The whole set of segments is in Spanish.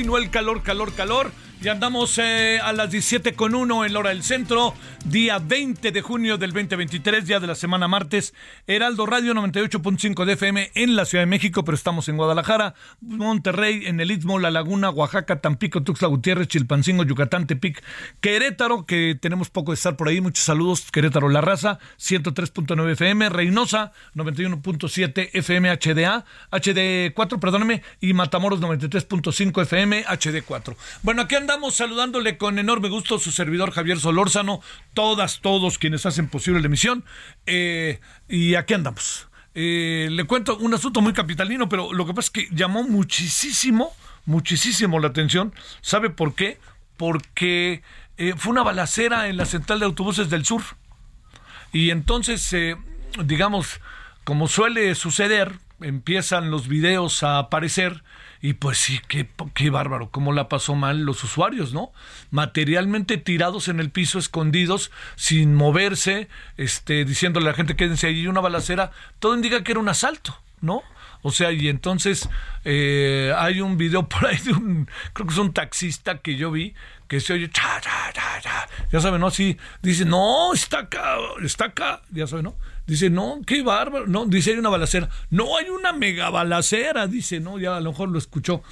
Continúa el calor, calor, calor. Ya andamos eh, a las 17 con 1 en la hora del centro, día 20 de junio del 2023, día de la semana martes. Heraldo Radio 98.5 de FM en la Ciudad de México, pero estamos en Guadalajara, Monterrey, en el Istmo, La Laguna, Oaxaca, Tampico, Tuxtla Gutiérrez, Chilpancingo, Yucatán, Tepic, Querétaro, que tenemos poco de estar por ahí. Muchos saludos, Querétaro La Raza, 103.9 FM, Reynosa, 91.7 FM HDA, HD4, perdóname, y Matamoros 93.5 FM HD4. Bueno, aquí andamos saludándole con enorme gusto su servidor Javier Solórzano, todas, todos quienes hacen posible la emisión, eh, y aquí andamos. Eh, le cuento un asunto muy capitalino, pero lo que pasa es que llamó muchísimo, muchísimo la atención. ¿Sabe por qué? Porque eh, fue una balacera en la central de autobuses del sur. Y entonces, eh, digamos, como suele suceder, empiezan los videos a aparecer y pues sí, qué, qué bárbaro, cómo la pasó mal los usuarios, ¿no? Materialmente tirados en el piso, escondidos, sin moverse, este, diciéndole a la gente quédense ahí, una balacera, todo indica que era un asalto, ¿no? O sea, y entonces eh, hay un video por ahí de un, creo que es un taxista que yo vi, que se oye, cha, cha, cha, ya saben, ¿no? Así, dice, no, está acá, está acá, ya saben, ¿no? Dice, no, qué bárbaro, no, dice, hay una balacera, no, hay una mega balacera, dice, no, ya a lo mejor lo escuchó.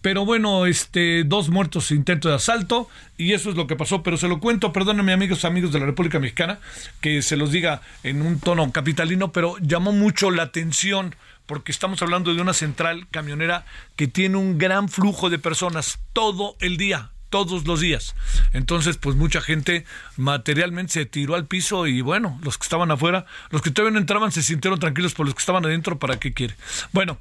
Pero bueno, este, dos muertos intento de asalto, y eso es lo que pasó, pero se lo cuento, perdónenme amigos, amigos de la República Mexicana, que se los diga en un tono capitalino, pero llamó mucho la atención porque estamos hablando de una central camionera que tiene un gran flujo de personas todo el día, todos los días. Entonces, pues mucha gente materialmente se tiró al piso y bueno, los que estaban afuera, los que todavía no entraban se sintieron tranquilos, por los que estaban adentro, ¿para qué quiere? Bueno.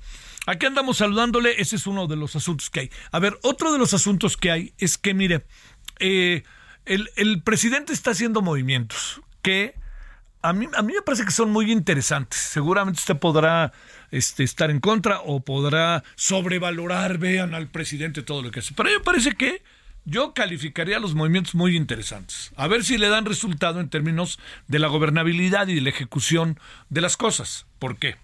Aquí andamos saludándole, ese es uno de los asuntos que hay. A ver, otro de los asuntos que hay es que, mire, eh, el, el presidente está haciendo movimientos que a mí, a mí me parece que son muy interesantes. Seguramente usted podrá este, estar en contra o podrá sobrevalorar, vean al presidente todo lo que hace. Pero a mí me parece que yo calificaría los movimientos muy interesantes. A ver si le dan resultado en términos de la gobernabilidad y de la ejecución de las cosas. ¿Por qué?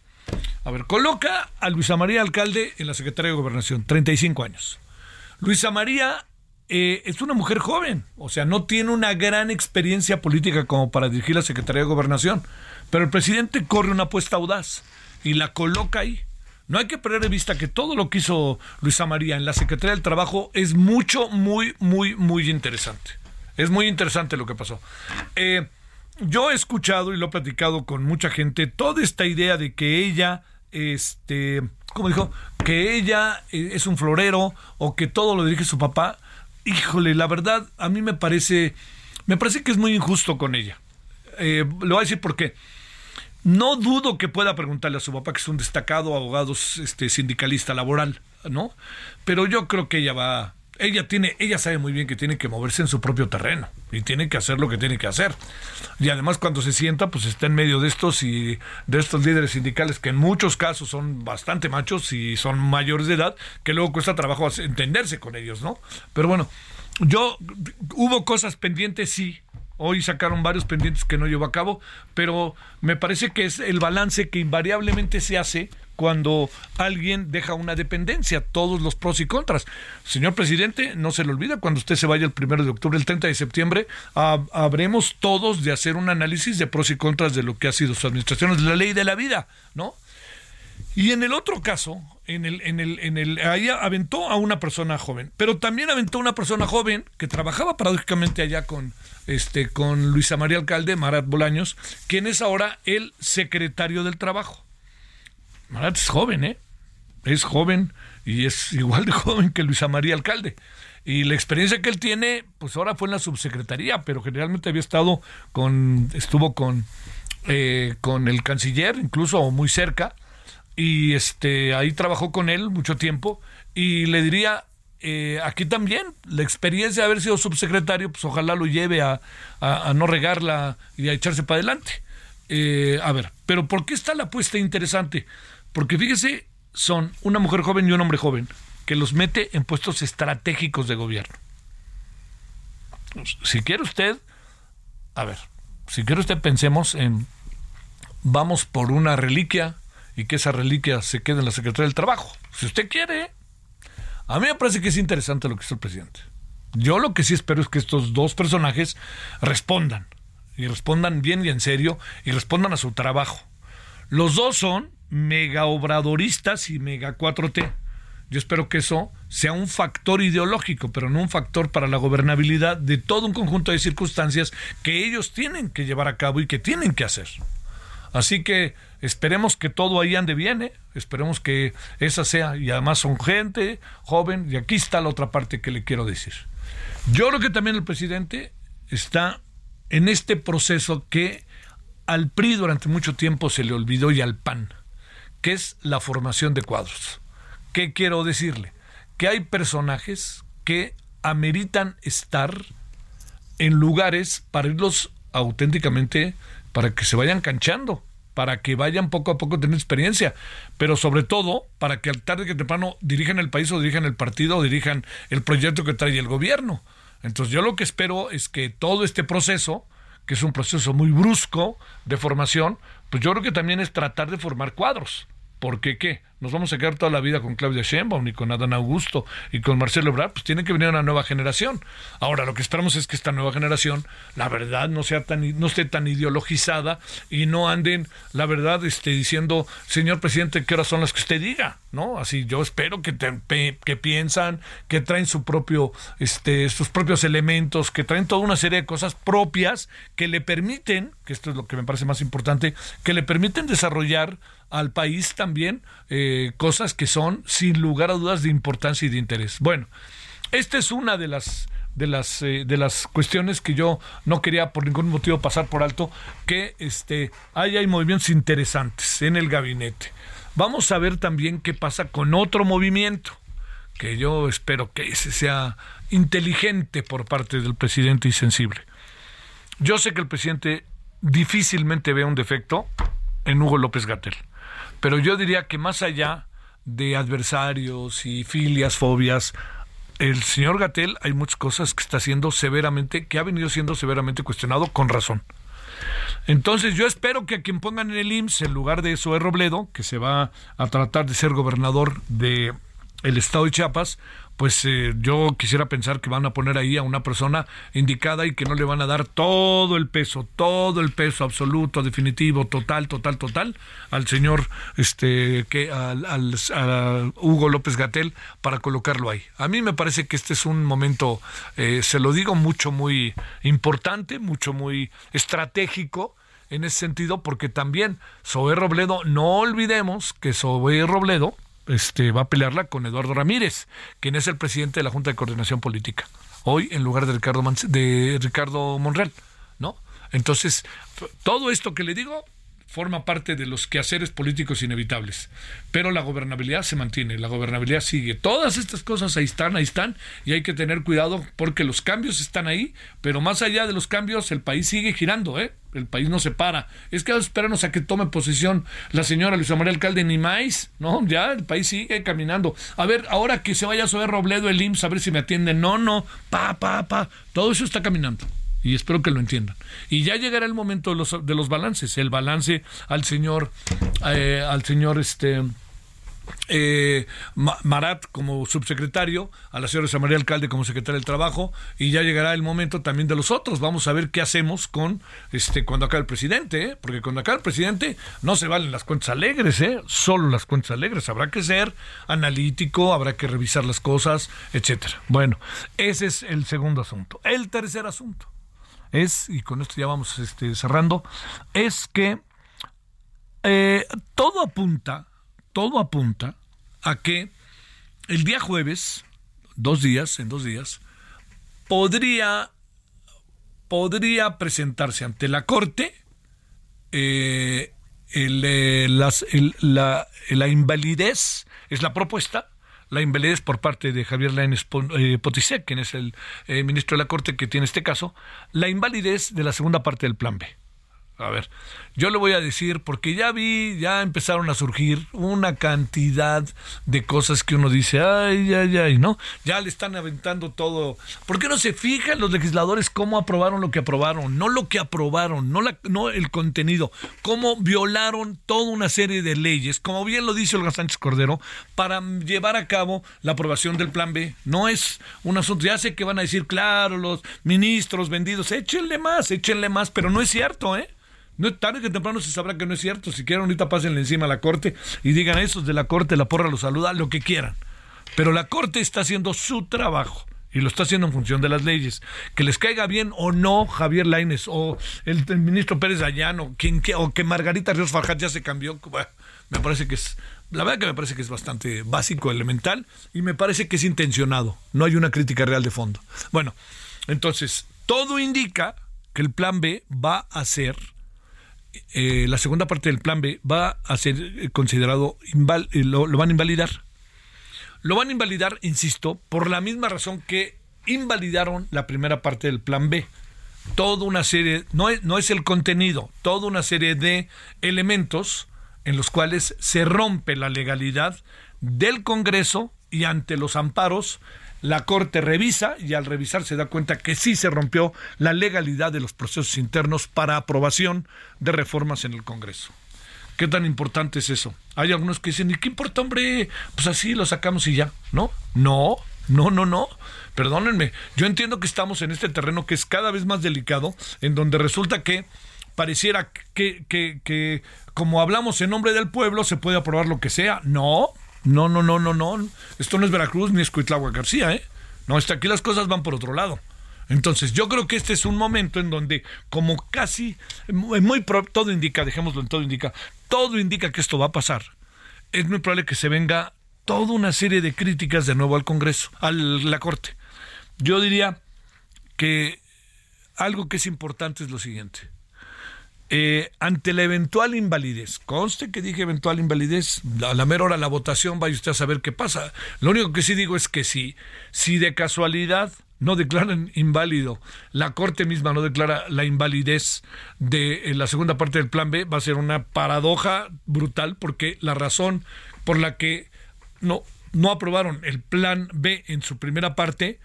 A ver, coloca a Luisa María Alcalde en la Secretaría de Gobernación, 35 años. Luisa María eh, es una mujer joven, o sea, no tiene una gran experiencia política como para dirigir la Secretaría de Gobernación, pero el presidente corre una apuesta audaz y la coloca ahí. No hay que perder de vista que todo lo que hizo Luisa María en la Secretaría del Trabajo es mucho, muy, muy, muy interesante. Es muy interesante lo que pasó. Eh, yo he escuchado y lo he platicado con mucha gente toda esta idea de que ella, este, ¿cómo dijo? Que ella eh, es un florero o que todo lo dirige su papá. Híjole, la verdad, a mí me parece, me parece que es muy injusto con ella. Eh, le voy a decir por qué. No dudo que pueda preguntarle a su papá, que es un destacado abogado este, sindicalista laboral, ¿no? Pero yo creo que ella va, ella tiene, ella sabe muy bien que tiene que moverse en su propio terreno y tiene que hacer lo que tiene que hacer. Y además cuando se sienta, pues está en medio de estos y de estos líderes sindicales que en muchos casos son bastante machos y son mayores de edad, que luego cuesta trabajo entenderse con ellos, ¿no? Pero bueno, yo hubo cosas pendientes, sí, Hoy sacaron varios pendientes que no llevó a cabo, pero me parece que es el balance que invariablemente se hace cuando alguien deja una dependencia, todos los pros y contras. Señor presidente, no se le olvida, cuando usted se vaya el primero de octubre, el 30 de septiembre, habremos todos de hacer un análisis de pros y contras de lo que ha sido su administración, de la ley de la vida, ¿no? Y en el otro caso, en el, en el, en el, ahí aventó a una persona joven, pero también aventó a una persona joven que trabajaba paradójicamente allá con, este, con Luisa María Alcalde, Marat Bolaños, quien es ahora el secretario del trabajo. Marat es joven, ¿eh? Es joven y es igual de joven que Luisa María Alcalde. Y la experiencia que él tiene, pues ahora fue en la subsecretaría, pero generalmente había estado con, estuvo con, eh, con el canciller, incluso muy cerca, y este, ahí trabajó con él mucho tiempo, y le diría, eh, aquí también la experiencia de haber sido subsecretario, pues ojalá lo lleve a, no regarla y a echarse para adelante. Eh, a ver, pero ¿por qué está la apuesta interesante? Porque fíjese, son una mujer joven y un hombre joven que los mete en puestos estratégicos de gobierno. Si quiere usted, a ver, si quiere usted pensemos en, vamos por una reliquia y que esa reliquia se quede en la Secretaría del Trabajo. Si usted quiere, a mí me parece que es interesante lo que hizo el presidente. Yo lo que sí espero es que estos dos personajes respondan, y respondan bien y en serio, y respondan a su trabajo. Los dos son mega obradoristas y mega 4T. Yo espero que eso sea un factor ideológico, pero no un factor para la gobernabilidad de todo un conjunto de circunstancias que ellos tienen que llevar a cabo y que tienen que hacer. Así que esperemos que todo ahí ande bien, ¿eh? esperemos que esa sea, y además son gente joven, y aquí está la otra parte que le quiero decir. Yo creo que también el presidente está en este proceso que al PRI durante mucho tiempo se le olvidó y al PAN, que es la formación de cuadros. ¿Qué quiero decirle? Que hay personajes que ameritan estar en lugares para irlos auténticamente para que se vayan canchando, para que vayan poco a poco teniendo experiencia, pero sobre todo para que al tarde que temprano dirijan el país o dirijan el partido o dirijan el proyecto que trae el gobierno. Entonces yo lo que espero es que todo este proceso, que es un proceso muy brusco de formación, pues yo creo que también es tratar de formar cuadros. Porque qué? Nos vamos a quedar toda la vida con Claudia Sheinbaum y con Adán Augusto y con Marcelo Ebrard, pues tiene que venir una nueva generación. Ahora lo que esperamos es que esta nueva generación, la verdad, no sea tan no esté tan ideologizada y no anden, la verdad, este diciendo, señor presidente, qué horas son las que usted diga, ¿no? Así yo espero que que piensan, que traen su propio este sus propios elementos, que traen toda una serie de cosas propias que le permiten, que esto es lo que me parece más importante, que le permiten desarrollar al país también eh, cosas que son sin lugar a dudas de importancia y de interés. Bueno, esta es una de las de las eh, de las cuestiones que yo no quería por ningún motivo pasar por alto que este hay movimientos interesantes en el gabinete. Vamos a ver también qué pasa con otro movimiento que yo espero que ese sea inteligente por parte del presidente y sensible. Yo sé que el presidente difícilmente ve un defecto en Hugo López Gatel. Pero yo diría que más allá de adversarios y filias, fobias, el señor Gatel hay muchas cosas que está haciendo severamente, que ha venido siendo severamente cuestionado con razón. Entonces yo espero que a quien pongan en el IMSS en lugar de eso es Robledo, que se va a tratar de ser gobernador de estado de Chiapas, pues eh, yo quisiera pensar que van a poner ahí a una persona indicada y que no le van a dar todo el peso, todo el peso absoluto, definitivo, total, total, total al señor, este, que al, al Hugo López Gatel para colocarlo ahí. A mí me parece que este es un momento, eh, se lo digo mucho, muy importante, mucho, muy estratégico en ese sentido, porque también Zoé Robledo, no olvidemos que Zoé Robledo este, va a pelearla con Eduardo Ramírez, quien es el presidente de la Junta de Coordinación Política, hoy en lugar de Ricardo, de Ricardo Monreal, ¿no? Entonces, todo esto que le digo, forma parte de los quehaceres políticos inevitables. Pero la gobernabilidad se mantiene, la gobernabilidad sigue. Todas estas cosas ahí están, ahí están, y hay que tener cuidado porque los cambios están ahí, pero más allá de los cambios, el país sigue girando, ¿eh? El país no se para. Es que esperarnos a que tome posesión la señora Luisa María Alcalde ni más, ¿no? Ya el país sigue caminando. A ver, ahora que se vaya a subir Robledo el IMSS, a ver si me atienden. No, no, pa, pa, pa. Todo eso está caminando y espero que lo entiendan. Y ya llegará el momento de los, de los balances, el balance al señor, eh, al señor este eh, Marat como subsecretario, a la señora María Alcalde como secretaria del Trabajo, y ya llegará el momento también de los otros. Vamos a ver qué hacemos con este cuando acabe el presidente, ¿eh? porque cuando acabe el presidente no se valen las cuentas alegres, ¿eh? solo las cuentas alegres. Habrá que ser analítico, habrá que revisar las cosas, etcétera. Bueno, ese es el segundo asunto. El tercer asunto es, y con esto ya vamos este, cerrando, es que eh, todo apunta, todo apunta a que el día jueves, dos días, en dos días, podría, podría presentarse ante la Corte eh, eh, la, la invalidez, es la propuesta, la invalidez por parte de Javier Lainez eh, Potisek, quien es el eh, ministro de la Corte que tiene este caso, la invalidez de la segunda parte del plan B. A ver, yo le voy a decir, porque ya vi, ya empezaron a surgir una cantidad de cosas que uno dice, ay, ay, ay, ¿no? Ya le están aventando todo. ¿Por qué no se fijan los legisladores cómo aprobaron lo que aprobaron? No lo que aprobaron, no, la, no el contenido, cómo violaron toda una serie de leyes, como bien lo dice Olga Sánchez Cordero, para llevar a cabo la aprobación del plan B. No es un asunto, ya sé que van a decir, claro, los ministros vendidos, échenle más, échenle más, pero no es cierto, ¿eh? No, tarde que temprano se sabrá que no es cierto. Si quieren, ahorita pásenle encima a la corte y digan esos de la corte, la porra los saluda, lo que quieran. Pero la corte está haciendo su trabajo y lo está haciendo en función de las leyes. Que les caiga bien o no Javier Laines o el, ministro Pérez quien, o que Margarita Ríos Farjat ya se cambió, me parece que es, la verdad que me parece que es bastante básico, elemental y me parece que es intencionado. No hay una crítica real de fondo. Bueno, entonces, todo indica que el plan B va a ser eh, la segunda parte del plan B va a ser eh, considerado, eh, lo, van a invalidar. Lo van a invalidar, insisto, por la misma razón que invalidaron la primera parte del plan B. Toda una serie, no es, no es el contenido, toda una serie de elementos en los cuales se rompe la legalidad del Congreso y ante los amparos la Corte revisa y al revisar se da cuenta que sí se rompió la legalidad de los procesos internos para aprobación de reformas en el Congreso. ¿Qué tan importante es eso? Hay algunos que dicen, ¿y qué importa, hombre? Pues así lo sacamos y ya. No, no, no, no, no. Perdónenme, yo entiendo que estamos en este terreno que es cada vez más delicado, en donde resulta que pareciera que, que, que como hablamos en nombre del pueblo, se puede aprobar lo que sea. No, no, no, no, no, no. Esto no es Veracruz ni es Cuitlagua García, ¿eh? No, está aquí las cosas van por otro lado. Entonces, yo creo que este es un momento en donde, como casi, muy todo indica, dejémoslo en todo indica, todo indica que esto va a pasar. Es muy probable que se venga toda una serie de críticas de nuevo al Congreso, a la Corte. Yo diría que algo que es importante es lo siguiente. Eh, ante la eventual invalidez, conste que dije eventual invalidez, a la mera hora la votación vaya usted a saber qué pasa. Lo único que sí digo es que si, si de casualidad no declaran inválido, la Corte misma no declara la invalidez de la segunda parte del plan B, va a ser una paradoja brutal porque la razón por la que no, no aprobaron el plan B en su primera parte,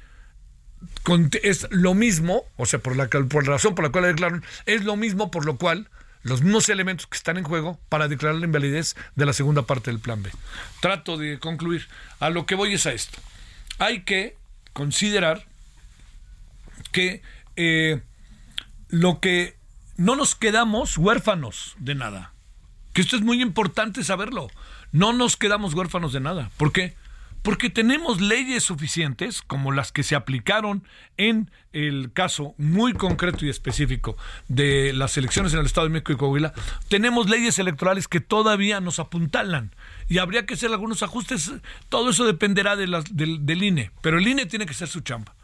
es lo mismo, o sea, por la, por la razón por la cual la declararon, es lo mismo por lo cual los mismos elementos que están en juego para declarar la invalidez de la segunda parte del plan B. Trato de concluir. A lo que voy es a esto. Hay que considerar que eh, lo que no nos quedamos huérfanos de nada. Que esto es muy importante saberlo. No nos quedamos huérfanos de nada. ¿Por qué? Porque tenemos leyes suficientes, como las que se aplicaron en el caso muy concreto y específico de las elecciones en el Estado de México y Coahuila, tenemos leyes electorales que todavía nos apuntalan y habría que hacer algunos ajustes. Todo eso dependerá de del, del INE, pero el INE tiene que ser su chamba.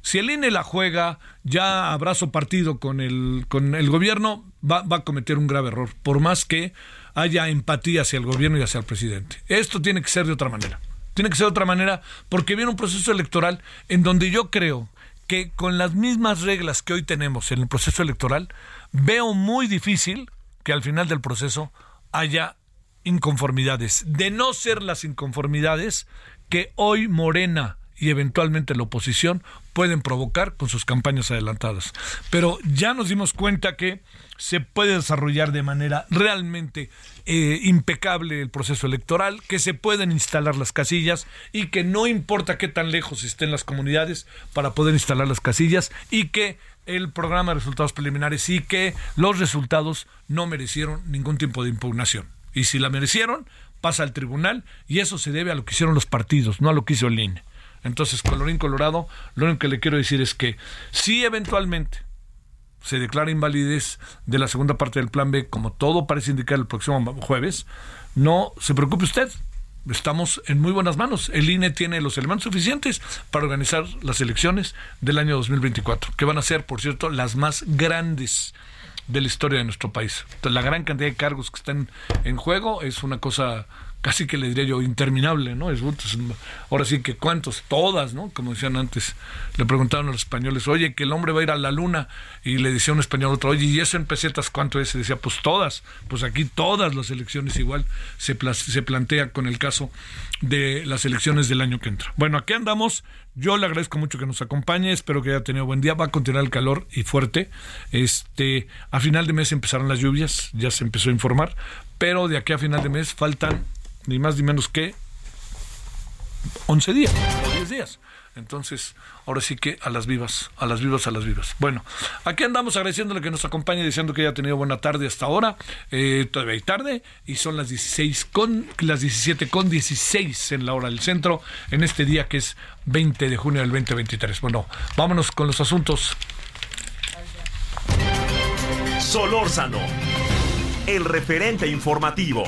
Si el INE la juega, ya abrazo partido con el, con el gobierno, va, va a cometer un grave error, por más que haya empatía hacia el gobierno y hacia el presidente. Esto tiene que ser de otra manera. Tiene que ser de otra manera porque viene un proceso electoral en donde yo creo que con las mismas reglas que hoy tenemos en el proceso electoral, veo muy difícil que al final del proceso haya inconformidades. De no ser las inconformidades que hoy Morena y eventualmente la oposición pueden provocar con sus campañas adelantadas. Pero ya nos dimos cuenta que se puede desarrollar de manera realmente eh, impecable el proceso electoral, que se pueden instalar las casillas y que no importa qué tan lejos estén las comunidades para poder instalar las casillas y que el programa de resultados preliminares y que los resultados no merecieron ningún tipo de impugnación. Y si la merecieron, pasa al tribunal y eso se debe a lo que hicieron los partidos, no a lo que hizo el INE. Entonces, colorín colorado, lo único que le quiero decir es que si eventualmente se declara invalidez de la segunda parte del plan B, como todo parece indicar el próximo jueves, no se preocupe usted. Estamos en muy buenas manos. El INE tiene los elementos suficientes para organizar las elecciones del año 2024, que van a ser, por cierto, las más grandes de la historia de nuestro país. la gran cantidad de cargos que están en juego es una cosa casi que le diría yo interminable, ¿no? Es, ahora sí que cuántos, todas, ¿no? Como decían antes, le preguntaron a los españoles, oye, que el hombre va a ir a la luna, y le decía un español otro, oye, ¿y eso en pesetas cuánto es? Y decía, pues todas, pues aquí todas las elecciones igual se, se plantea con el caso de las elecciones del año que entra. Bueno, aquí andamos, yo le agradezco mucho que nos acompañe, espero que haya tenido buen día, va a continuar el calor y fuerte, este, a final de mes empezaron las lluvias, ya se empezó a informar, pero de aquí a final de mes faltan ni más ni menos que 11 días o 10 días. Entonces, ahora sí que a las vivas, a las vivas, a las vivas. Bueno, aquí andamos agradeciéndole que nos acompañe, diciendo que haya tenido buena tarde hasta ahora. Eh, todavía hay tarde y son las 16 con, las 17 con 16 en la hora del centro, en este día que es 20 de junio del 2023. Bueno, vámonos con los asuntos. Solórzano, el referente informativo.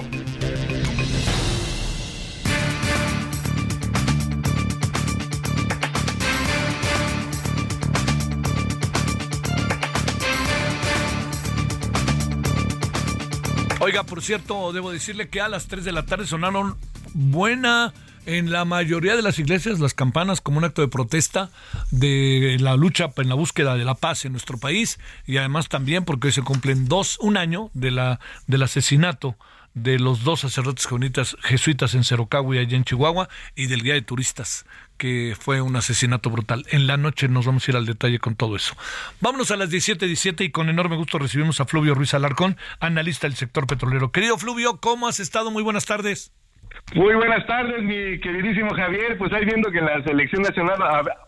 Oiga, por cierto, debo decirle que a las 3 de la tarde sonaron buena en la mayoría de las iglesias las campanas como un acto de protesta de la lucha en la búsqueda de la paz en nuestro país. Y además también porque hoy se cumplen dos un año de la del asesinato de los dos sacerdotes jesuitas, jesuitas en Cerocagua y allá en Chihuahua y del guía de turistas que fue un asesinato brutal. En la noche nos vamos a ir al detalle con todo eso. Vámonos a las 17:17 y con enorme gusto recibimos a Fluvio Ruiz Alarcón, analista del sector petrolero. Querido Fluvio, ¿cómo has estado? Muy buenas tardes. Muy buenas tardes, mi queridísimo Javier. Pues ahí viendo que la selección nacional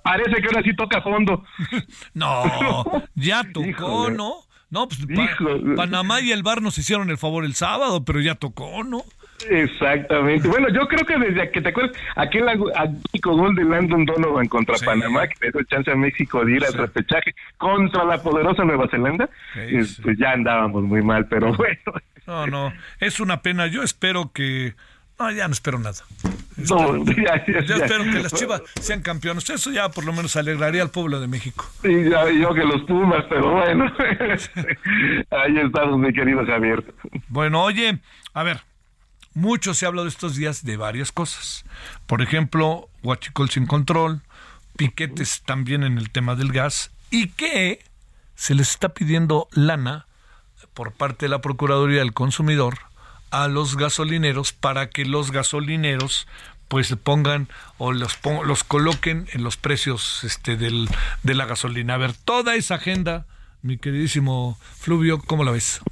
parece que ahora sí toca fondo. no, ya tocó, ¿no? No, pues Panamá y el Bar nos hicieron el favor el sábado, pero ya tocó, ¿no? Exactamente. Bueno, yo creo que desde que te acuerdas, aquel único gol de Landon Donovan contra Panamá, que le dio chance a México de ir al repechaje contra la poderosa Nueva Zelanda, pues ya andábamos muy mal, pero bueno. No, no, es una pena. Yo espero que no, ya no espero nada. No, ya, yo espero que las Chivas sean campeones. Eso ya por lo menos alegraría al pueblo de México. Sí, ya yo que los Pumas, pero bueno. Ahí estamos, mi querido Javier. Bueno, oye, a ver, mucho se ha hablado estos días de varias cosas. Por ejemplo, Huachicol sin control, piquetes también en el tema del gas y que se les está pidiendo lana por parte de la Procuraduría del Consumidor a los gasolineros para que los gasolineros pues pongan o los, los coloquen en los precios este, del, de la gasolina. A ver, toda esa agenda, mi queridísimo Fluvio, ¿cómo la ves?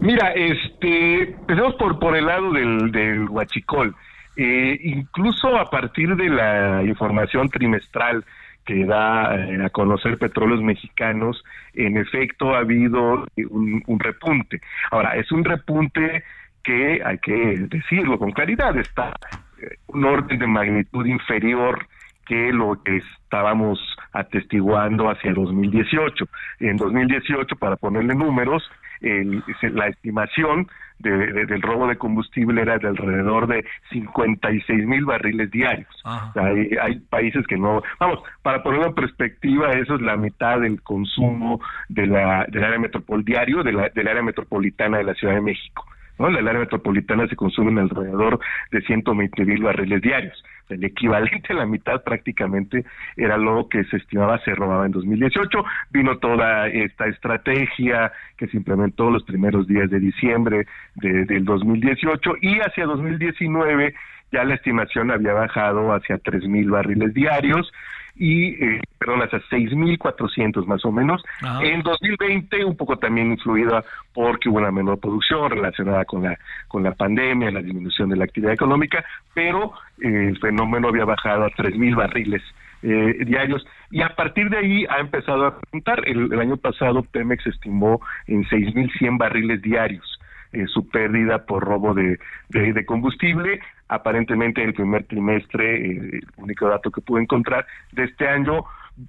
Mira, este, empecemos por, por el lado del, del huachicol. Eh, incluso a partir de la información trimestral que da eh, a conocer petróleos mexicanos, en efecto ha habido un, repunte. Ahora, es un repunte que hay que decirlo con claridad, está eh, un orden de magnitud inferior que lo que estábamos atestiguando hacia 2018. En 2018, para ponerle números, la estimación del robo de combustible era de alrededor de 56 mil barriles diarios. hay, países que no, vamos, para ponerlo en perspectiva, eso es la mitad del consumo de la, del área metropolitana diario de la, del área metropolitana de la Ciudad de México. ¿No? En el área metropolitana se consumen alrededor de 120 mil barriles diarios. El equivalente a la mitad prácticamente era lo que se estimaba se robaba en 2018. Vino toda esta estrategia que se implementó los primeros días de diciembre de, del 2018 y hacia 2019 ya la estimación había bajado hacia 3 mil barriles diarios y, eh, perdón, hasta 6.400 más o menos. En 2020, un poco también influida porque hubo una menor producción relacionada con la, con la pandemia, la disminución de la actividad económica, pero eh, el fenómeno había bajado a 3.000 barriles eh, diarios y a partir de ahí ha empezado a apuntar. El, el año pasado Pemex estimó en 6.100 barriles diarios. Eh, su pérdida por robo de, de, combustible. Aparentemente el primer trimestre, eh, el único dato que pude encontrar de este año,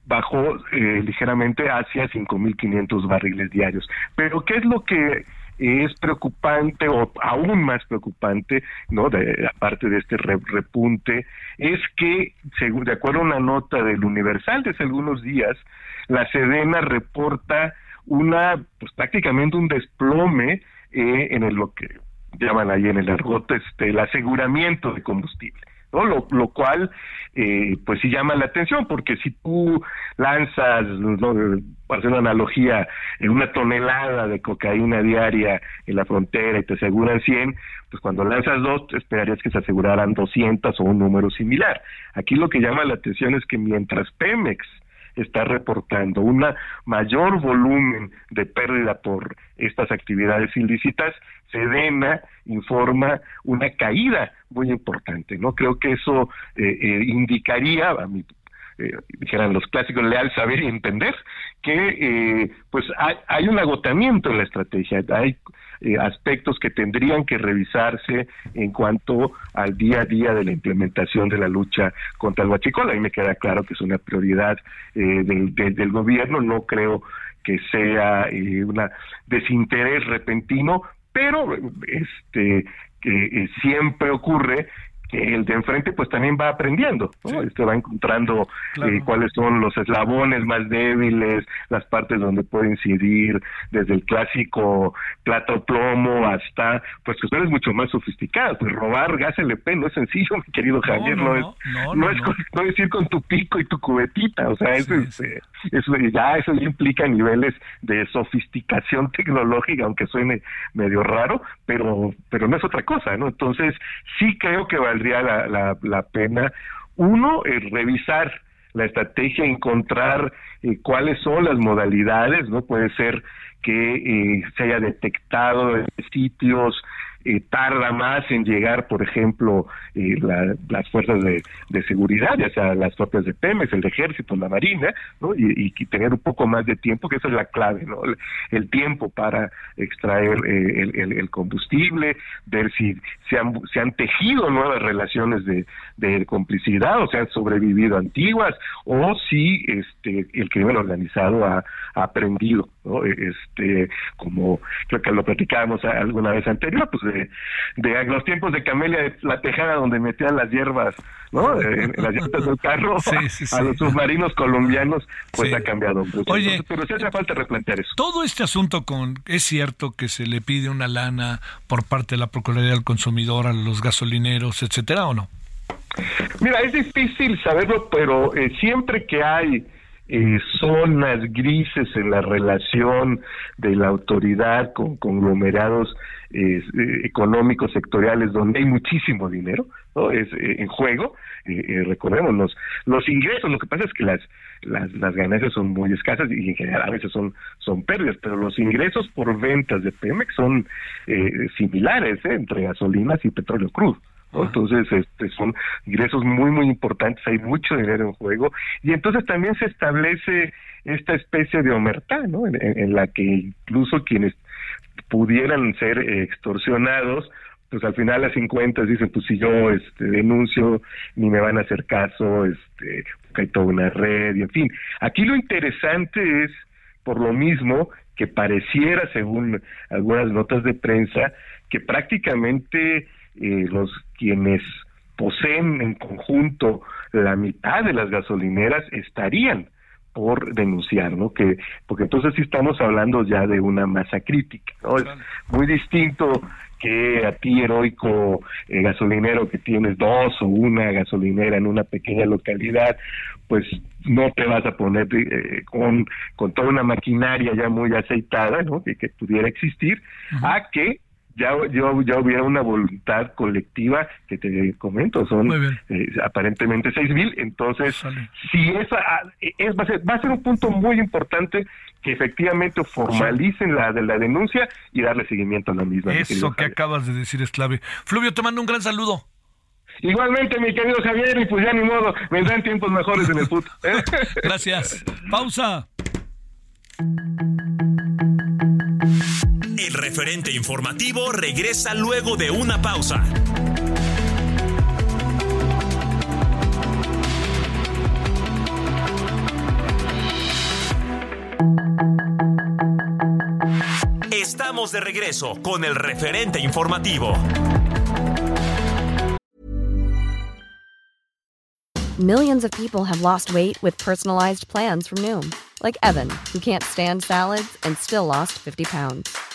bajó eh, ligeramente hacia 5.500 barriles diarios. Pero ¿qué es lo que es preocupante o aún más preocupante, ¿no? De, aparte de este repunte, es que, según de acuerdo a una nota del Universal de hace algunos días, la Sedena reporta una, pues prácticamente un desplome eh, en el, lo que llaman ahí en el argot este, el aseguramiento de combustible. ¿no? Lo, lo cual, eh, pues sí llama la atención, porque si tú lanzas, ¿no? para hacer una analogía, en una tonelada de cocaína diaria en la frontera y te aseguran 100, pues cuando lanzas dos, esperarías que se aseguraran 200 o un número similar. Aquí lo que llama la atención es que mientras Pemex está reportando un mayor volumen de pérdida por estas actividades ilícitas, Sedena informa una caída muy importante, ¿no? Creo que eso eh, eh, indicaría, a eh, dijeran los clásicos, leal saber y entender, que eh, pues hay, hay, un agotamiento en la estrategia, hay eh, aspectos que tendrían que revisarse en cuanto al día a día de la implementación de la lucha contra el huachicol. A mí me queda claro que es una prioridad eh, del, gobierno, no creo que sea eh, un desinterés repentino, pero este que siempre ocurre el de enfrente pues también va aprendiendo, ¿no? Este va encontrando eh, cuáles son los eslabones más débiles, las partes donde puede incidir, desde el clásico plata o plomo hasta pues que eres mucho más sofisticado, pues robar gas LP no es sencillo, mi querido Javier, no, es no, es, no es ir con tu pico y tu cubetita, o sea, eso, eh, eso ya eso ya implica niveles de sofisticación tecnológica, aunque suene medio raro, pero pero no es otra cosa, ¿no? Entonces, sí creo que va valdría la, la, pena, uno, eh, revisar la estrategia, encontrar eh, cuáles son las modalidades, ¿no? Puede ser que eh, se haya detectado en sitios eh, tarda más en llegar, por ejemplo, eh, las fuerzas de, seguridad, ya sea las propias de Pemex, el ejército, la marina, ¿no? y, tener un poco más de tiempo, que esa es la clave, ¿no? El, tiempo para extraer eh, el, combustible, ver si se han, se han tejido nuevas relaciones de, complicidad, o sea, han sobrevivido antiguas, o si este el crimen organizado ha, ha aprendido, ¿no? Este, como creo que lo platicábamos alguna vez anterior, pues de, los tiempos de Camelia de la Tejada donde metían las hierbas, ¿no? En, las llantas del carro a los submarinos colombianos, pues ha cambiado mucho. Oye, pero sí hace falta replantear eso. Todo este asunto con, es cierto que se le pide una lana por parte de la Procuraduría del Consumidor a los gasolineros, etcétera, ¿o no? Mira, es difícil saberlo, pero eh, siempre que hay eh, zonas grises en la relación de la autoridad con conglomerados eh, económicos sectoriales donde hay muchísimo dinero ¿no? es eh, en juego eh, recordemos los los ingresos lo que pasa es que las, las las ganancias son muy escasas y en general a veces son son pérdidas pero los ingresos por ventas de Pemex son similares entre gasolinas y petróleo crudo entonces, este, son ingresos muy, muy importantes, hay mucho dinero en juego, y entonces también se establece esta especie de omertá, ¿no? En, la que incluso quienes pudieran ser extorsionados, pues al final las 50 dicen, pues si yo este, denuncio, ni me van a hacer caso, este, porque hay toda una red, y en fin. Aquí lo interesante es por lo mismo que pareciera, según algunas notas de prensa, que prácticamente eh, los quienes poseen en conjunto la mitad de las gasolineras estarían por denunciar, ¿no? Que porque entonces sí estamos hablando ya de una masa crítica, ¿no? Es muy distinto que a ti heroico eh, gasolinero que tienes dos o una gasolinera en una pequeña localidad, pues no te vas a poner eh, con, con toda una maquinaria ya muy aceitada, ¿no? Que, que pudiera existir, a que ya, yo, ya hubiera una voluntad colectiva que te comento, son eh, aparentemente seis mil, entonces si esa ah, es, va, a ser, va a ser un punto muy importante que efectivamente formalicen la de la denuncia y darle seguimiento a la misma. Eso que acabas de decir es clave. Fluvio, te mando un gran saludo. Igualmente, mi querido Javier, y pues ya ni modo, vendrán tiempos mejores en el fútbol. ¿eh? Gracias. Pausa. El referente informativo regresa luego de una pausa. Estamos de regreso con el referente informativo. Millions of people have lost weight with personalized plans from Noom, like Evan, who can't stand salads and still lost 50 pounds.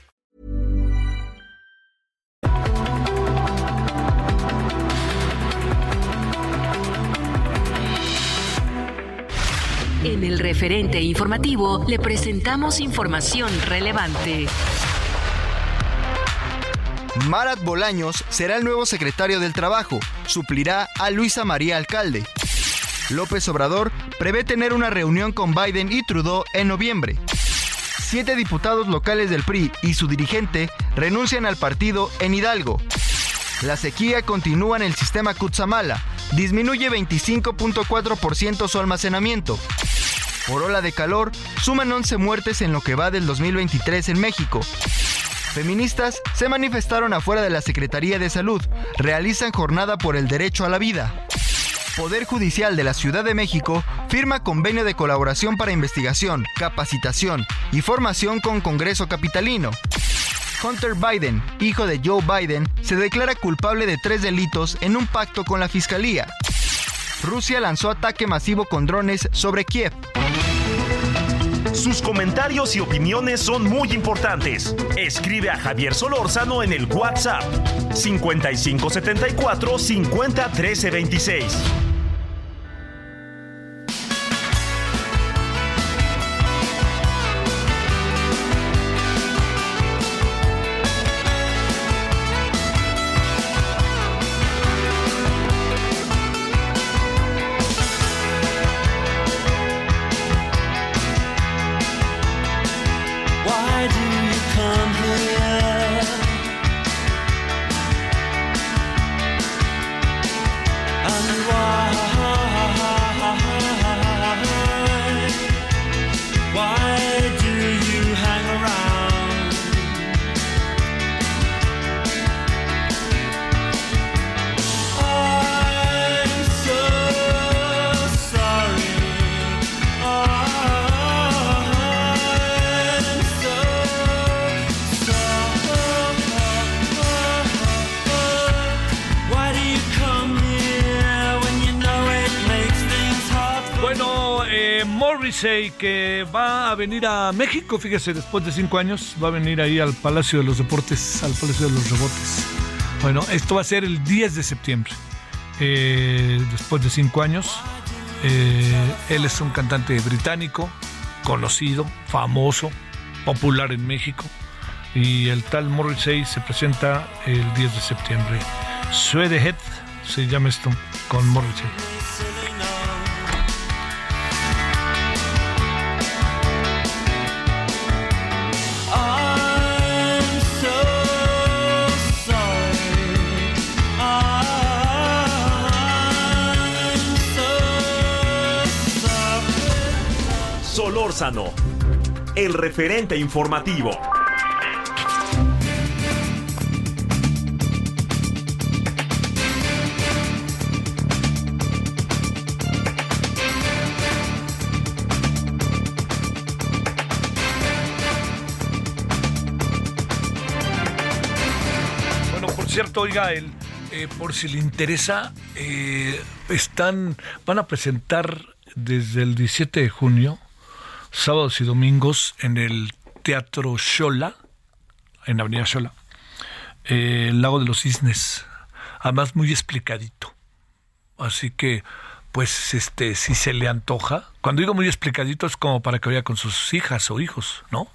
En el referente informativo le presentamos información relevante. Marat Bolaños será el nuevo secretario del Trabajo, suplirá a Luisa María Alcalde. López Obrador prevé tener una reunión con Biden y Trudeau en noviembre. Siete diputados locales del PRI y su dirigente renuncian al partido en Hidalgo. La sequía continúa en el sistema Cutzamala, disminuye 25.4% su almacenamiento. Por ola de calor, suman 11 muertes en lo que va del 2023 en México. Feministas se manifestaron afuera de la Secretaría de Salud, realizan jornada por el derecho a la vida. Poder Judicial de la Ciudad de México firma convenio de colaboración para investigación, capacitación y formación con Congreso Capitalino. Hunter Biden, hijo de Joe Biden, se declara culpable de tres delitos en un pacto con la Fiscalía. Rusia lanzó ataque masivo con drones sobre Kiev. Sus comentarios y opiniones son muy importantes. Escribe a Javier Solórzano en el WhatsApp 5574 50 13 26. Morrissey que va a venir a México, fíjese, después de cinco años, va a venir ahí al Palacio de los Deportes, al Palacio de los Rebotes. Bueno, esto va a ser el 10 de septiembre, eh, después de cinco años. Eh, él es un cantante británico, conocido, famoso, popular en México. Y el tal Morrissey se presenta el 10 de septiembre. Head se llama esto, con Morrissey. Solórzano, el referente informativo. Bueno, por cierto, oiga, el, eh, por si le interesa, eh, están, van a presentar desde el 17 de junio, sábados y domingos, en el Teatro Xola, en la Avenida Xola, eh, el Lago de los Cisnes. Además, muy explicadito. Así que, pues, este, si se le antoja. Cuando digo muy explicadito es como para que vaya con sus hijas o hijos, ¿no?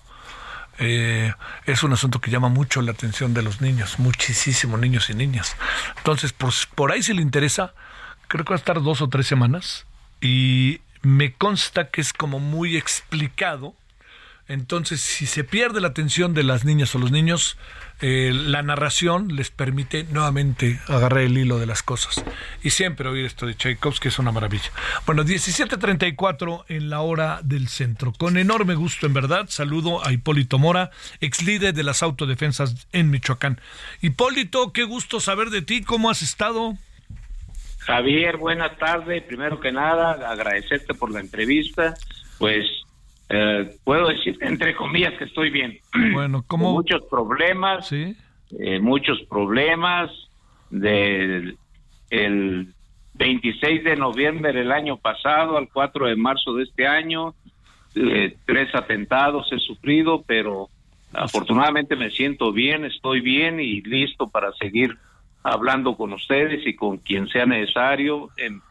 Eh, es un asunto que llama mucho la atención de los niños, muchísimos niños y niñas. Entonces, por, por ahí si le interesa, creo que va a estar dos o tres semanas y me consta que es como muy explicado. Entonces, si se pierde la atención de las niñas o los niños, eh, la narración les permite nuevamente agarrar el hilo de las cosas. Y siempre oír esto de Tchaikovsky es una maravilla. Bueno, 17.34 en la hora del centro. Con enorme gusto, en verdad, saludo a Hipólito Mora, ex líder de las autodefensas en Michoacán. Hipólito, qué gusto saber de ti, ¿cómo has estado? Javier, buenas tardes. Primero que nada, agradecerte por la entrevista. Pues eh, puedo decir, entre comillas, que estoy bien. Bueno, Con ¿cómo? muchos problemas, Sí. eh, muchos problemas. Del el 26 de noviembre del año pasado al 4 de marzo de este año, eh, tres atentados he sufrido, pero afortunadamente me siento bien, estoy bien y listo para seguir hablando con ustedes y con quien sea necesario, en,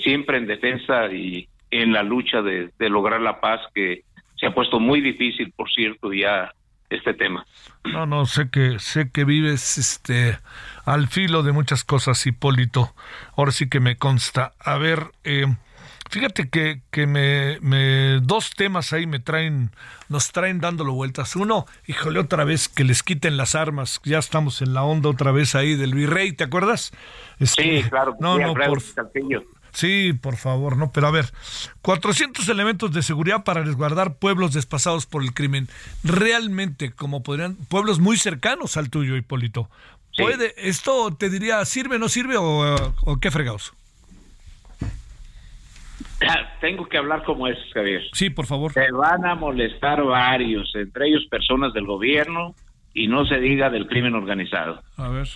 siempre en defensa y en la lucha de, de lograr la paz, que se ha puesto muy difícil, por cierto, ya este tema. No, no, sé que, sé que vives este, al filo de muchas cosas, Hipólito. Ahora sí que me consta. A ver, eh, fíjate que, que me, me- dos temas ahí me traen, nos traen dándolo vueltas. Uno, híjole, otra vez que les quiten las armas. Ya estamos en la onda otra vez ahí del virrey, ¿te acuerdas? Este, Sí, claro. No, sí, no, por. Sí, por favor, no, pero a ver, 400 elementos de seguridad para resguardar pueblos desplazados por el crimen. Realmente, como podrían, pueblos muy cercanos al tuyo, Hipólito. Sí. ¿Puede, esto te diría, sirve, no sirve o, o qué fregados? Tengo que hablar como es, Javier. Sí, por favor. Se van a molestar varios, entre ellos personas del gobierno y no se diga del crimen organizado. A ver.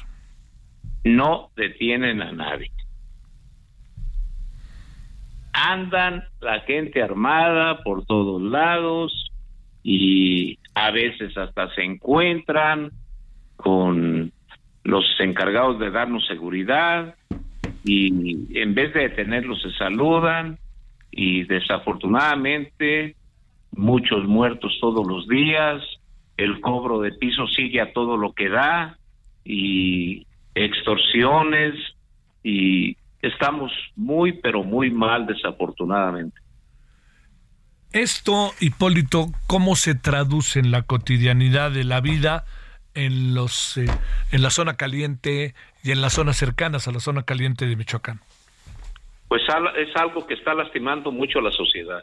No detienen a nadie. Andan la gente armada por todos lados y a veces hasta se encuentran con los encargados de darnos seguridad y en vez de detenerlos se saludan y desafortunadamente muchos muertos todos los días, el cobro de piso sigue a todo lo que da y extorsiones y estamos muy pero muy mal desafortunadamente. Esto, Hipólito, ¿cómo se traduce en la cotidianidad de la vida en los eh, en la zona caliente y en las zonas cercanas a la zona caliente de Michoacán? Pues es algo que está lastimando mucho a la sociedad.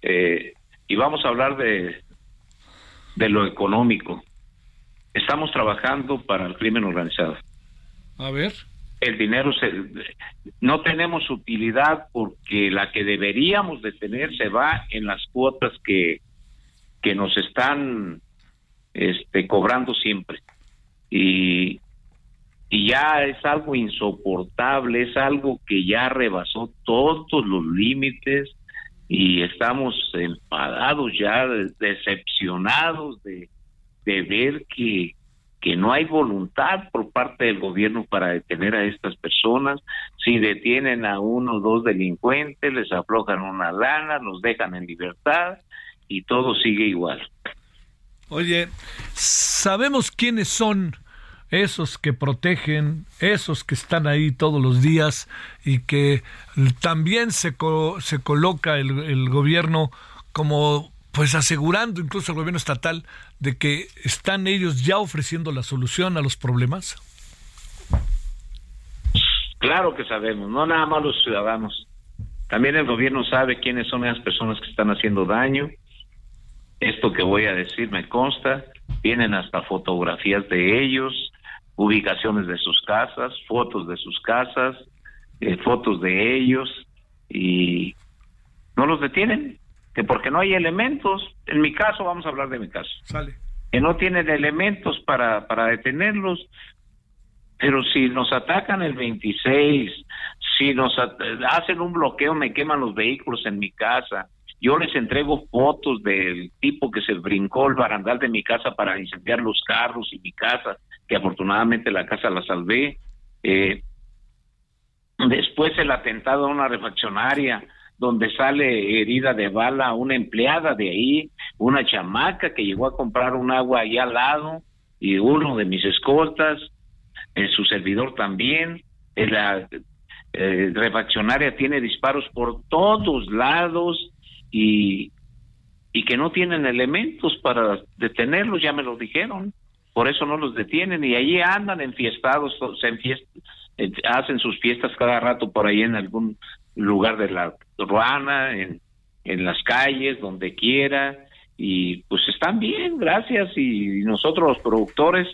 Eh, y vamos a hablar de, de lo económico. Estamos trabajando para el crimen organizado. A ver. El dinero se, no tenemos utilidad porque la que deberíamos de tener se va en las cuotas que, que nos están este, cobrando siempre. Y, y ya es algo insoportable, es algo que ya rebasó todos los límites y estamos enfadados ya, de- decepcionados de, de ver que, que no hay voluntad por parte del gobierno para detener a estas personas. Si detienen a uno o dos delincuentes, les aflojan una lana, los dejan en libertad y todo sigue igual. Oye, sabemos quiénes son esos que protegen, esos que están ahí todos los días y que también se, co- se coloca el, gobierno como pues asegurando incluso el gobierno estatal de que están ellos ya ofreciendo la solución a los problemas. Claro que sabemos, no nada más los ciudadanos. También el gobierno sabe quiénes son esas personas que están haciendo daño. Esto que voy a decir me consta. Vienen hasta fotografías de ellos, ubicaciones de sus casas, fotos de sus casas, eh, fotos de ellos y no los detienen, que porque no hay elementos. En mi caso, vamos a hablar de mi caso. Sale. que no tienen elementos para, para detenerlos. Pero si nos atacan el 26, si nos hacen un bloqueo, me queman los vehículos en mi casa. Yo les entrego fotos del tipo que se brincó el barandal de mi casa para incendiar los carros y mi casa, que afortunadamente la casa la salvé. Eh, después el atentado a una refaccionaria donde sale herida de bala una empleada de ahí, una chamaca que llegó a comprar un agua ahí al lado y uno de mis escoltas, eh, su servidor también, eh, la eh, refaccionaria tiene disparos por todos lados y, y que no tienen elementos para detenerlos, ya me lo dijeron, por eso no los detienen y allí andan enfiestados, se enfiest- eh, hacen sus fiestas cada rato por ahí en algún lugar de la ruana, en, en las calles, donde quiera, y pues están bien, gracias, y nosotros los productores,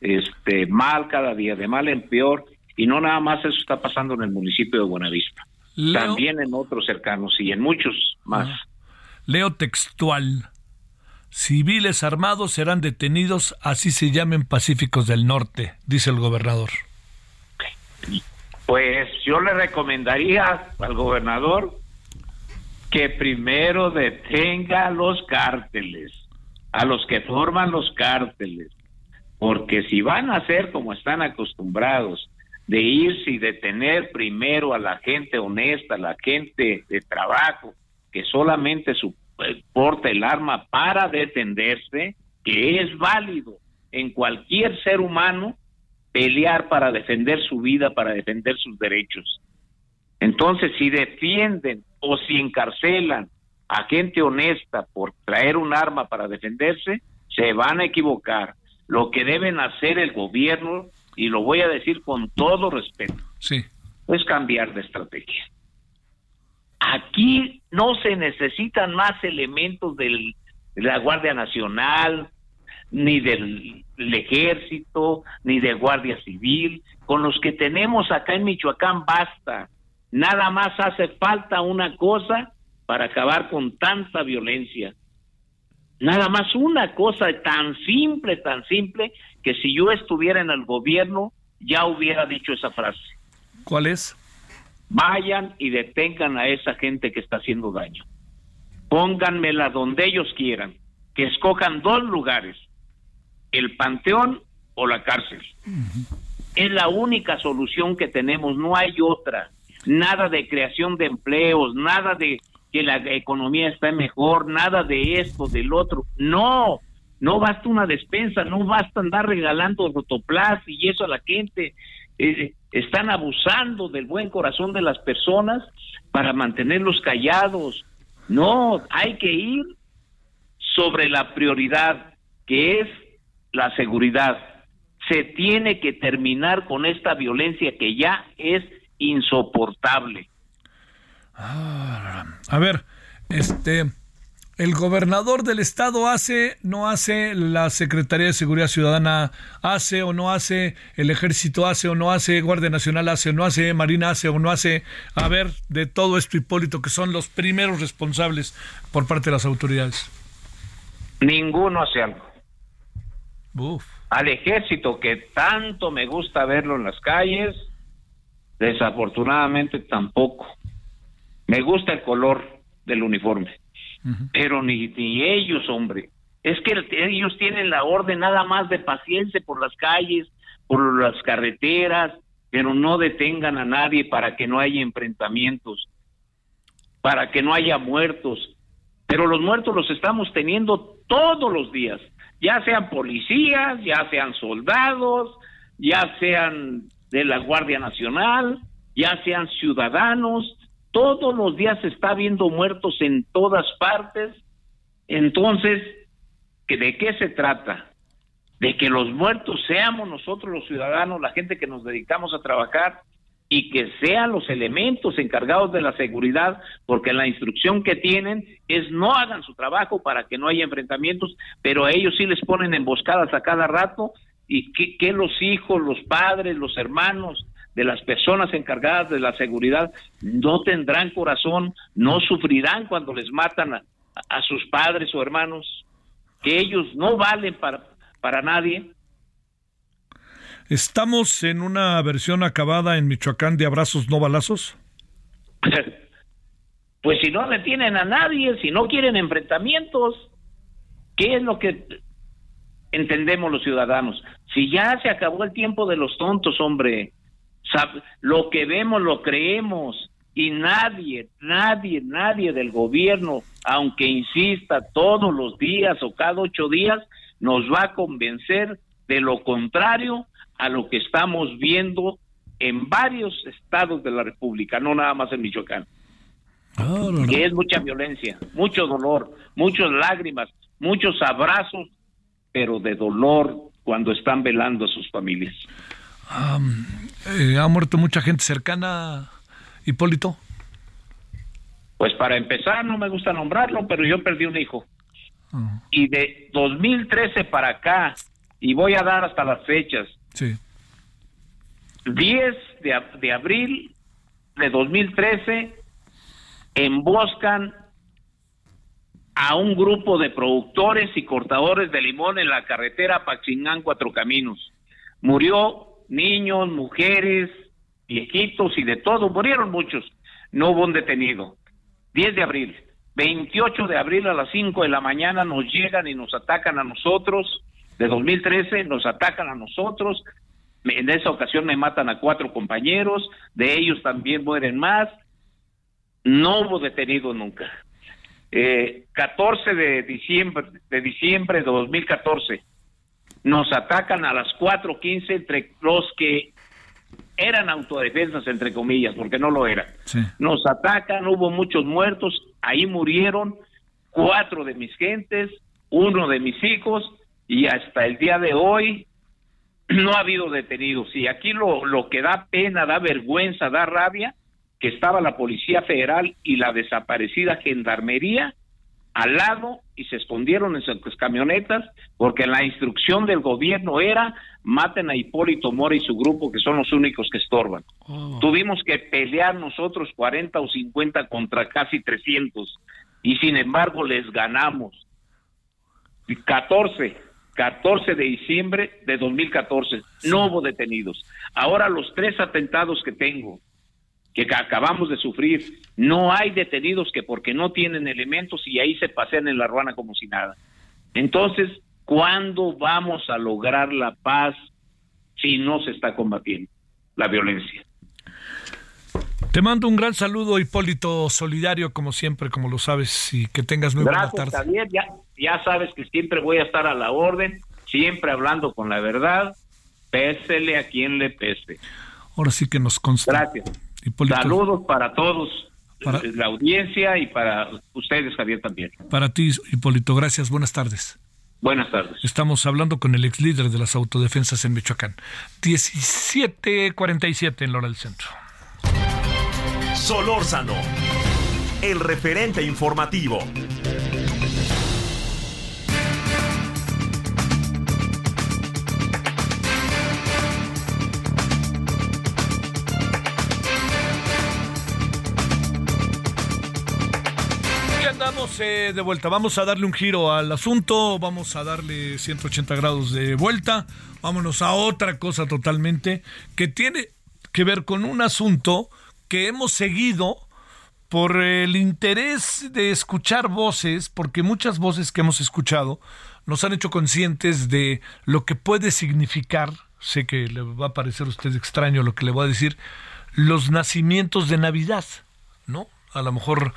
este, mal cada día, de mal en peor, y no nada más eso está pasando en el municipio de Buenavista, Leo- también en otros cercanos y en muchos más. Leo textual. Civiles armados serán detenidos, así se llamen pacíficos del norte, dice el gobernador. Pues yo le recomendaría al gobernador que primero detenga a los cárteles, a los que forman los cárteles, porque si van a ser como están acostumbrados, de irse y detener primero a la gente honesta, a la gente de trabajo, que solamente su- porta el arma para defenderse, que es válido en cualquier ser humano pelear para defender su vida, para defender sus derechos. Entonces, si defienden o si encarcelan a gente honesta por traer un arma para defenderse, se van a equivocar. Lo que deben hacer el gobierno, y lo voy a decir con todo respeto, Sí. es cambiar de estrategia. Aquí no se necesitan más elementos de la Guardia Nacional, ni del, del Ejército, ni de Guardia Civil. Con los que tenemos acá en Michoacán basta. Nada más hace falta una cosa para acabar con tanta violencia. Nada más una cosa tan simple, tan simple, que si yo estuviera en el gobierno ya hubiera dicho esa frase ¿Cuál es? Vayan y detengan a esa gente que está haciendo daño. Pónganmela donde ellos quieran, que escojan dos lugares, el panteón o la cárcel. Es la única solución que tenemos, no hay otra. Nada de creación de empleos, nada de que la economía está mejor, nada de esto, del otro. No, no basta una despensa, no basta andar regalando rotoplas y eso a la gente. Eh, están abusando del buen corazón de las personas para mantenerlos callados. No, hay que ir sobre la prioridad que es la seguridad. Se tiene que terminar con esta violencia que ya es insoportable. A ver, este, el gobernador del estado hace, no hace, la Secretaría de Seguridad Ciudadana hace o no hace, el Ejército hace o no hace, Guardia Nacional hace o no hace, Marina hace o no hace. A ver, de todo esto, Hipólito, que son los primeros responsables por parte de las autoridades. Ninguno hace algo. Uf. Al ejército, que tanto me gusta verlo en las calles, desafortunadamente tampoco. Me gusta el color del uniforme, pero ni, ni ellos, hombre. Es que el- ellos tienen la orden nada más de paciencia por las calles, por las carreteras, pero no detengan a nadie para que no haya enfrentamientos, para que no haya muertos. Pero los muertos los estamos teniendo todos los días, ya sean policías, ya sean soldados, ya sean de la Guardia Nacional, ya sean ciudadanos, todos los días se está viendo muertos en todas partes. Entonces, ¿que ¿de qué se trata? De que los muertos seamos nosotros los ciudadanos, la gente que nos dedicamos a trabajar y que sean los elementos encargados de la seguridad, porque la instrucción que tienen es no hagan su trabajo para que no haya enfrentamientos, pero a ellos sí les ponen emboscadas a cada rato y que, que los hijos, los padres, los hermanos de las personas encargadas de la seguridad no tendrán corazón, no sufrirán cuando les matan a, a sus padres o hermanos, que ellos no valen para, para nadie. ¿Estamos en una versión acabada en Michoacán de abrazos no balazos? Pues si no detienen a nadie, si no quieren enfrentamientos, ¿qué es lo que entendemos los ciudadanos? Si ya se acabó el tiempo de los tontos, hombre, lo que vemos lo creemos y nadie, nadie, nadie del gobierno, aunque insista todos los días o cada ocho días, nos va a convencer de lo contrario a lo que estamos viendo en varios estados de la República, no nada más en Michoacán que es mucha violencia, mucho dolor, muchas lágrimas, muchos abrazos, pero de dolor cuando están velando a sus familias. Eh, ¿Ha muerto mucha gente cercana, Hipólito? Pues para empezar, no me gusta nombrarlo, pero yo perdí un hijo. Y de 2013 para acá, y voy a dar hasta las fechas, Sí. 10 de, de abril de 2013 emboscan a un grupo de productores y cortadores de limón en la carretera Paxingán Cuatro Caminos. Murió niños, mujeres, viejitos y de todo, murieron muchos. No hubo un detenido. 10 de abril. 28 de abril a las 5 de la mañana nos llegan y nos atacan a nosotros. De 2013 nos atacan a nosotros. En esa ocasión me matan a cuatro compañeros, de ellos también mueren más. No hubo detenido nunca. Eh, 14 de diciembre de diciembre de 2014 nos atacan a las 4:15 entre los que eran autodefensas entre comillas, porque no lo eran. Sí. Nos atacan, hubo muchos muertos, ahí murieron cuatro de mis gentes, uno de mis hijos y hasta el día de hoy no ha habido detenidos. Y aquí lo, lo que da pena, da vergüenza, da rabia, que estaba la Policía Federal y la desaparecida Gendarmería al lado y se escondieron en sus camionetas porque la instrucción del gobierno era maten a Hipólito Mora y su grupo que son los únicos que estorban. Tuvimos que pelear nosotros 40 o 50 contra casi 300 y sin embargo les ganamos. 14, 14 de diciembre de 2014, no hubo detenidos. Ahora los tres atentados que tengo, que ca- acabamos de sufrir, no hay detenidos que porque no tienen elementos y ahí se pasean en la ruana como si nada. Entonces, ¿cuándo vamos a lograr la paz si no se está combatiendo la violencia? Te mando un gran saludo, Hipólito, solidario como siempre, como lo sabes, y que tengas muy buena tarde. Javier. Ya, ya sabes que siempre voy a estar a la orden, siempre hablando con la verdad, pésele a quien le pese. Ahora sí que nos consta. Gracias. Hipólito, Saludos para todos, Para- eh, la audiencia y para ustedes, Javier, también. Para ti, Hipólito, gracias. Buenas tardes. Buenas tardes. Estamos hablando con el ex líder de las autodefensas en Michoacán. 17:47 en la hora del centro. Solórzano, el referente informativo. Y andamos eh, de vuelta. Vamos a darle un giro al asunto. Vamos a darle 180 grados de vuelta. Vámonos a otra cosa totalmente que tiene que ver con un asunto que hemos seguido por el interés de escuchar voces, porque muchas voces que hemos escuchado nos han hecho conscientes de lo que puede significar, sé que le va a parecer a usted extraño lo que le voy a decir, los nacimientos de Navidad, ¿no? A lo mejor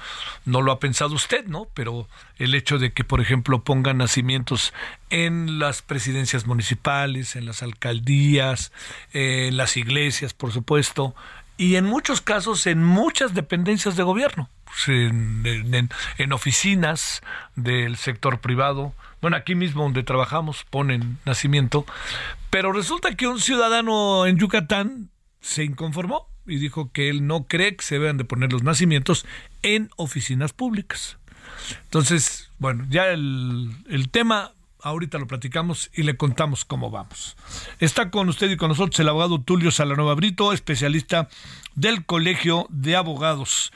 no lo ha pensado usted, ¿no? Pero el hecho de que, por ejemplo, pongan nacimientos en las presidencias municipales, en las alcaldías, en las iglesias, por supuesto, y en muchos casos en muchas dependencias de gobierno, pues, en- en- en oficinas del sector privado, bueno, aquí mismo donde trabajamos ponen nacimiento, pero resulta que un ciudadano en Yucatán se inconformó y dijo que él no cree que se deben de poner los nacimientos en oficinas públicas. Entonces, bueno, ya el, el tema ahorita lo platicamos y le contamos cómo vamos. Está con usted y con nosotros el abogado Tulio Salanueva Brito, especialista del Colegio de Abogados.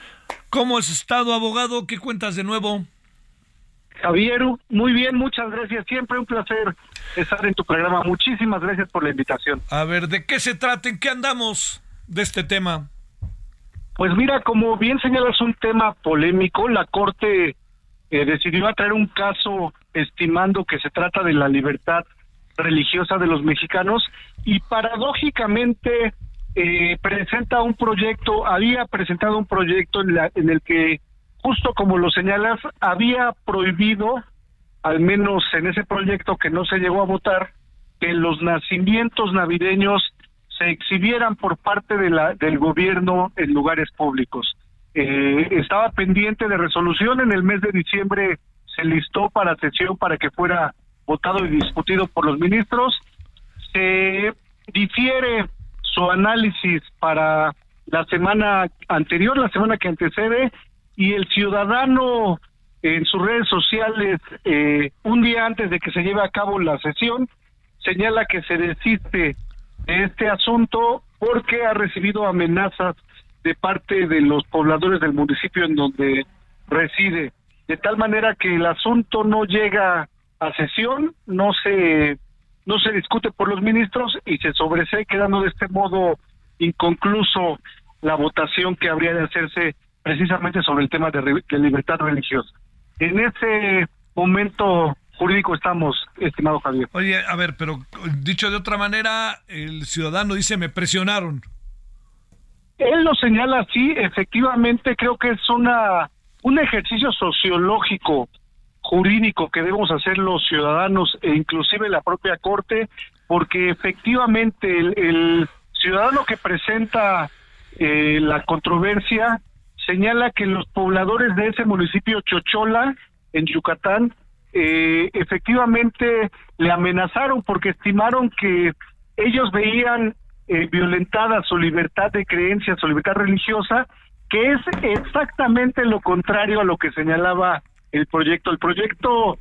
¿Cómo has estado, abogado? ¿Qué cuentas de nuevo? Javier, muy bien, muchas gracias. Siempre un placer estar en tu programa. Muchísimas gracias por la invitación. A ver, ¿de qué se trata? ¿En qué andamos de este tema? Pues mira, como bien señalas, un tema polémico. La Corte eh, decidió atraer un caso estimando que se trata de la libertad religiosa de los mexicanos y paradójicamente eh, presenta un proyecto, había presentado un proyecto en, la- en el que, justo como lo señalas, había prohibido, al menos en ese proyecto que no se llegó a votar, que los nacimientos navideños se exhibieran por parte de la, del gobierno en lugares públicos. Eh, estaba pendiente de resolución, en el mes de diciembre se listó para sesión para que fuera votado y discutido por los ministros. Se difiere su análisis para la semana anterior, la semana que antecede, y el ciudadano en sus redes sociales, eh, un día antes de que se lleve a cabo la sesión, señala que se desiste de este asunto porque ha recibido amenazas de parte de los pobladores del municipio en donde reside, de tal manera que el asunto no llega a sesión, no se no se discute por los ministros y se sobresee quedando de este modo inconcluso la votación que habría de hacerse precisamente sobre el tema de, libertad religiosa. En ese momento jurídico estamos, estimado Javier. Oye, a ver, pero dicho de otra manera, el ciudadano dice, me presionaron. Él lo señala así, efectivamente creo que es una un ejercicio sociológico jurídico que debemos hacer los ciudadanos e inclusive la propia corte, porque efectivamente el, el ciudadano que presenta eh, la controversia señala que los pobladores de ese municipio Chochola en Yucatán eh, efectivamente le amenazaron porque estimaron que ellos veían eh, violentada su libertad de creencia, su libertad religiosa, que es exactamente lo contrario a lo que señalaba el proyecto. El proyecto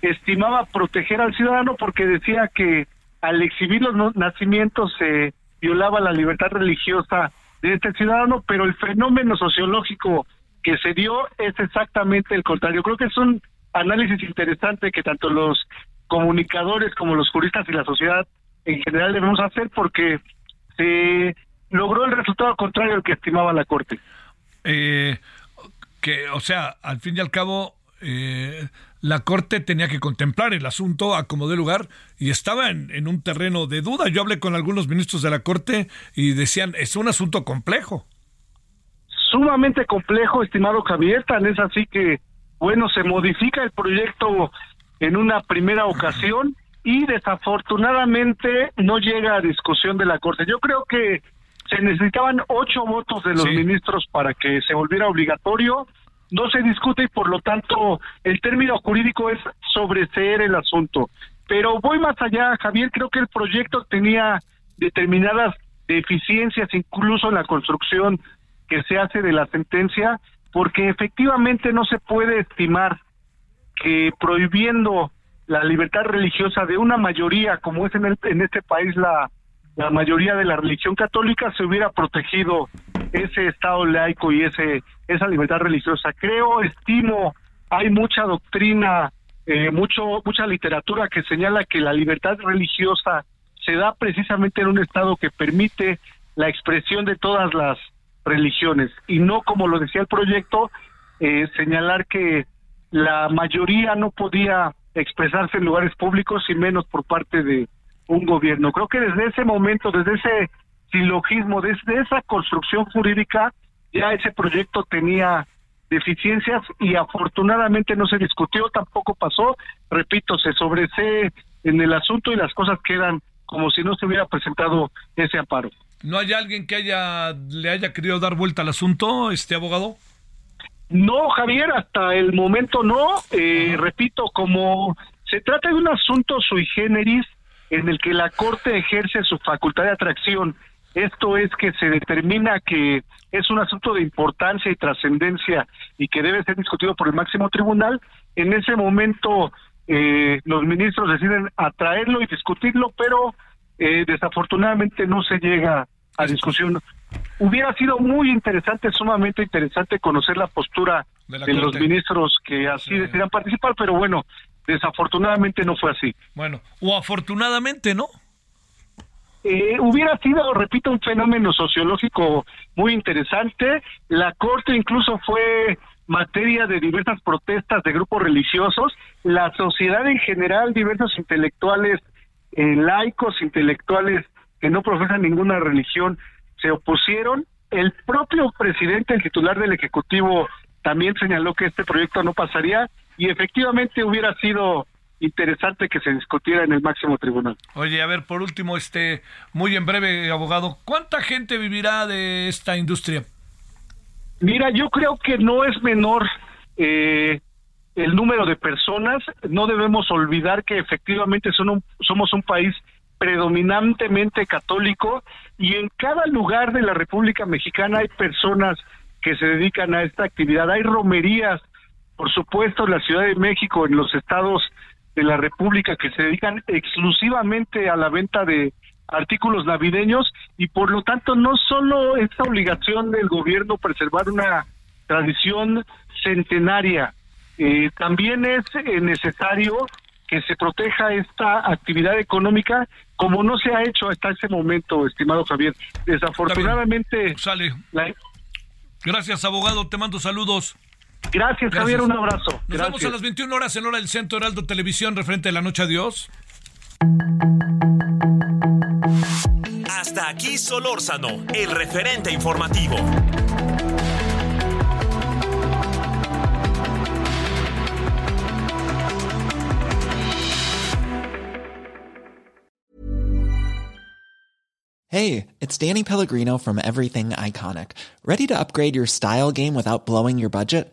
estimaba proteger al ciudadano porque decía que al exhibir los nacimientos se violaba la libertad religiosa de este ciudadano, pero el fenómeno sociológico que se dio es exactamente el contrario. Creo que es un análisis interesante que tanto los comunicadores como los juristas y la sociedad en general debemos hacer porque se logró el resultado contrario al que estimaba la Corte. Eh, que, o sea, al fin y al cabo, eh, la Corte tenía que contemplar el asunto a como de lugar y estaba en, en un terreno de duda. Yo hablé con algunos ministros de la Corte y decían, es un asunto complejo. sumamente complejo, estimado Javier, tan es así que, bueno, se modifica el proyecto en una primera ocasión y desafortunadamente no llega a discusión de la Corte. Yo creo que se necesitaban ocho votos de los ministros para que se volviera obligatorio. No se discute y por lo tanto el término jurídico es sobreseer el asunto. Pero voy más allá, Javier, creo que el proyecto tenía determinadas deficiencias incluso en la construcción que se hace de la sentencia, porque efectivamente no se puede estimar que prohibiendo la libertad religiosa de una mayoría, como es en, el- en este país la, la mayoría de la religión católica, se hubiera protegido ese Estado laico y ese esa libertad religiosa. Creo, estimo, hay mucha doctrina, eh, mucho mucha literatura que señala que la libertad religiosa se da precisamente en un Estado que permite la expresión de todas las religiones y no como lo decía el proyecto eh, señalar que la mayoría no podía expresarse en lugares públicos y menos por parte de un gobierno. Creo que desde ese momento, desde ese silogismo, desde esa construcción jurídica, ya ese proyecto tenía deficiencias y afortunadamente no se discutió, tampoco pasó, repito, se sobresee en el asunto y las cosas quedan como si no se hubiera presentado ese amparo. ¿No hay alguien que haya le haya querido dar vuelta al asunto, este abogado? No, Javier, hasta el momento no. Eh, repito, como se trata de un asunto sui generis en el que la Corte ejerce su facultad de atracción. Esto es que se determina que es un asunto de importancia y trascendencia y que debe ser discutido por el máximo tribunal, en ese momento eh, los ministros deciden atraerlo y discutirlo, pero eh, desafortunadamente no se llega a discusión. Hubiera sido muy interesante, sumamente interesante conocer la postura De los ministros que así decidieran participar, pero bueno, desafortunadamente no fue así. Bueno, o afortunadamente, ¿no? Eh, hubiera sido, repito, un fenómeno sociológico muy interesante. La Corte incluso fue materia de diversas protestas de grupos religiosos. La sociedad en general, diversos intelectuales eh, laicos, intelectuales que no profesan ninguna religión, se opusieron. El propio presidente, el titular del Ejecutivo, también señaló que este proyecto no pasaría y efectivamente hubiera sido interesante que se discutiera en el máximo tribunal. Oye, a ver, por último, este, muy en breve, abogado, ¿cuánta gente vivirá de esta industria? Mira, yo creo que no es menor eh, el número de personas. No debemos olvidar que efectivamente son un- somos un país predominantemente católico y en cada lugar de la República Mexicana hay personas que se dedican a esta actividad. Hay romerías, por supuesto, la Ciudad de México, en los estados de la República que se dedican exclusivamente a la venta de artículos navideños y por lo tanto no solo esta obligación del gobierno preservar una tradición centenaria, eh, también es eh, necesario que se proteja esta actividad económica como no se ha hecho hasta ese momento, estimado Javier. Desafortunadamente, Sale. la- Gracias, abogado, te mando saludos. Gracias, Javier, un abrazo. Nos Gracias. vemos a las 21 horas en hora del Centro Heraldo Televisión, referente a la noche. Adiós. Hasta aquí Solórzano, el referente informativo. Hey, it's Danny Pellegrino from Everything Iconic. Ready to upgrade your style game without blowing your budget?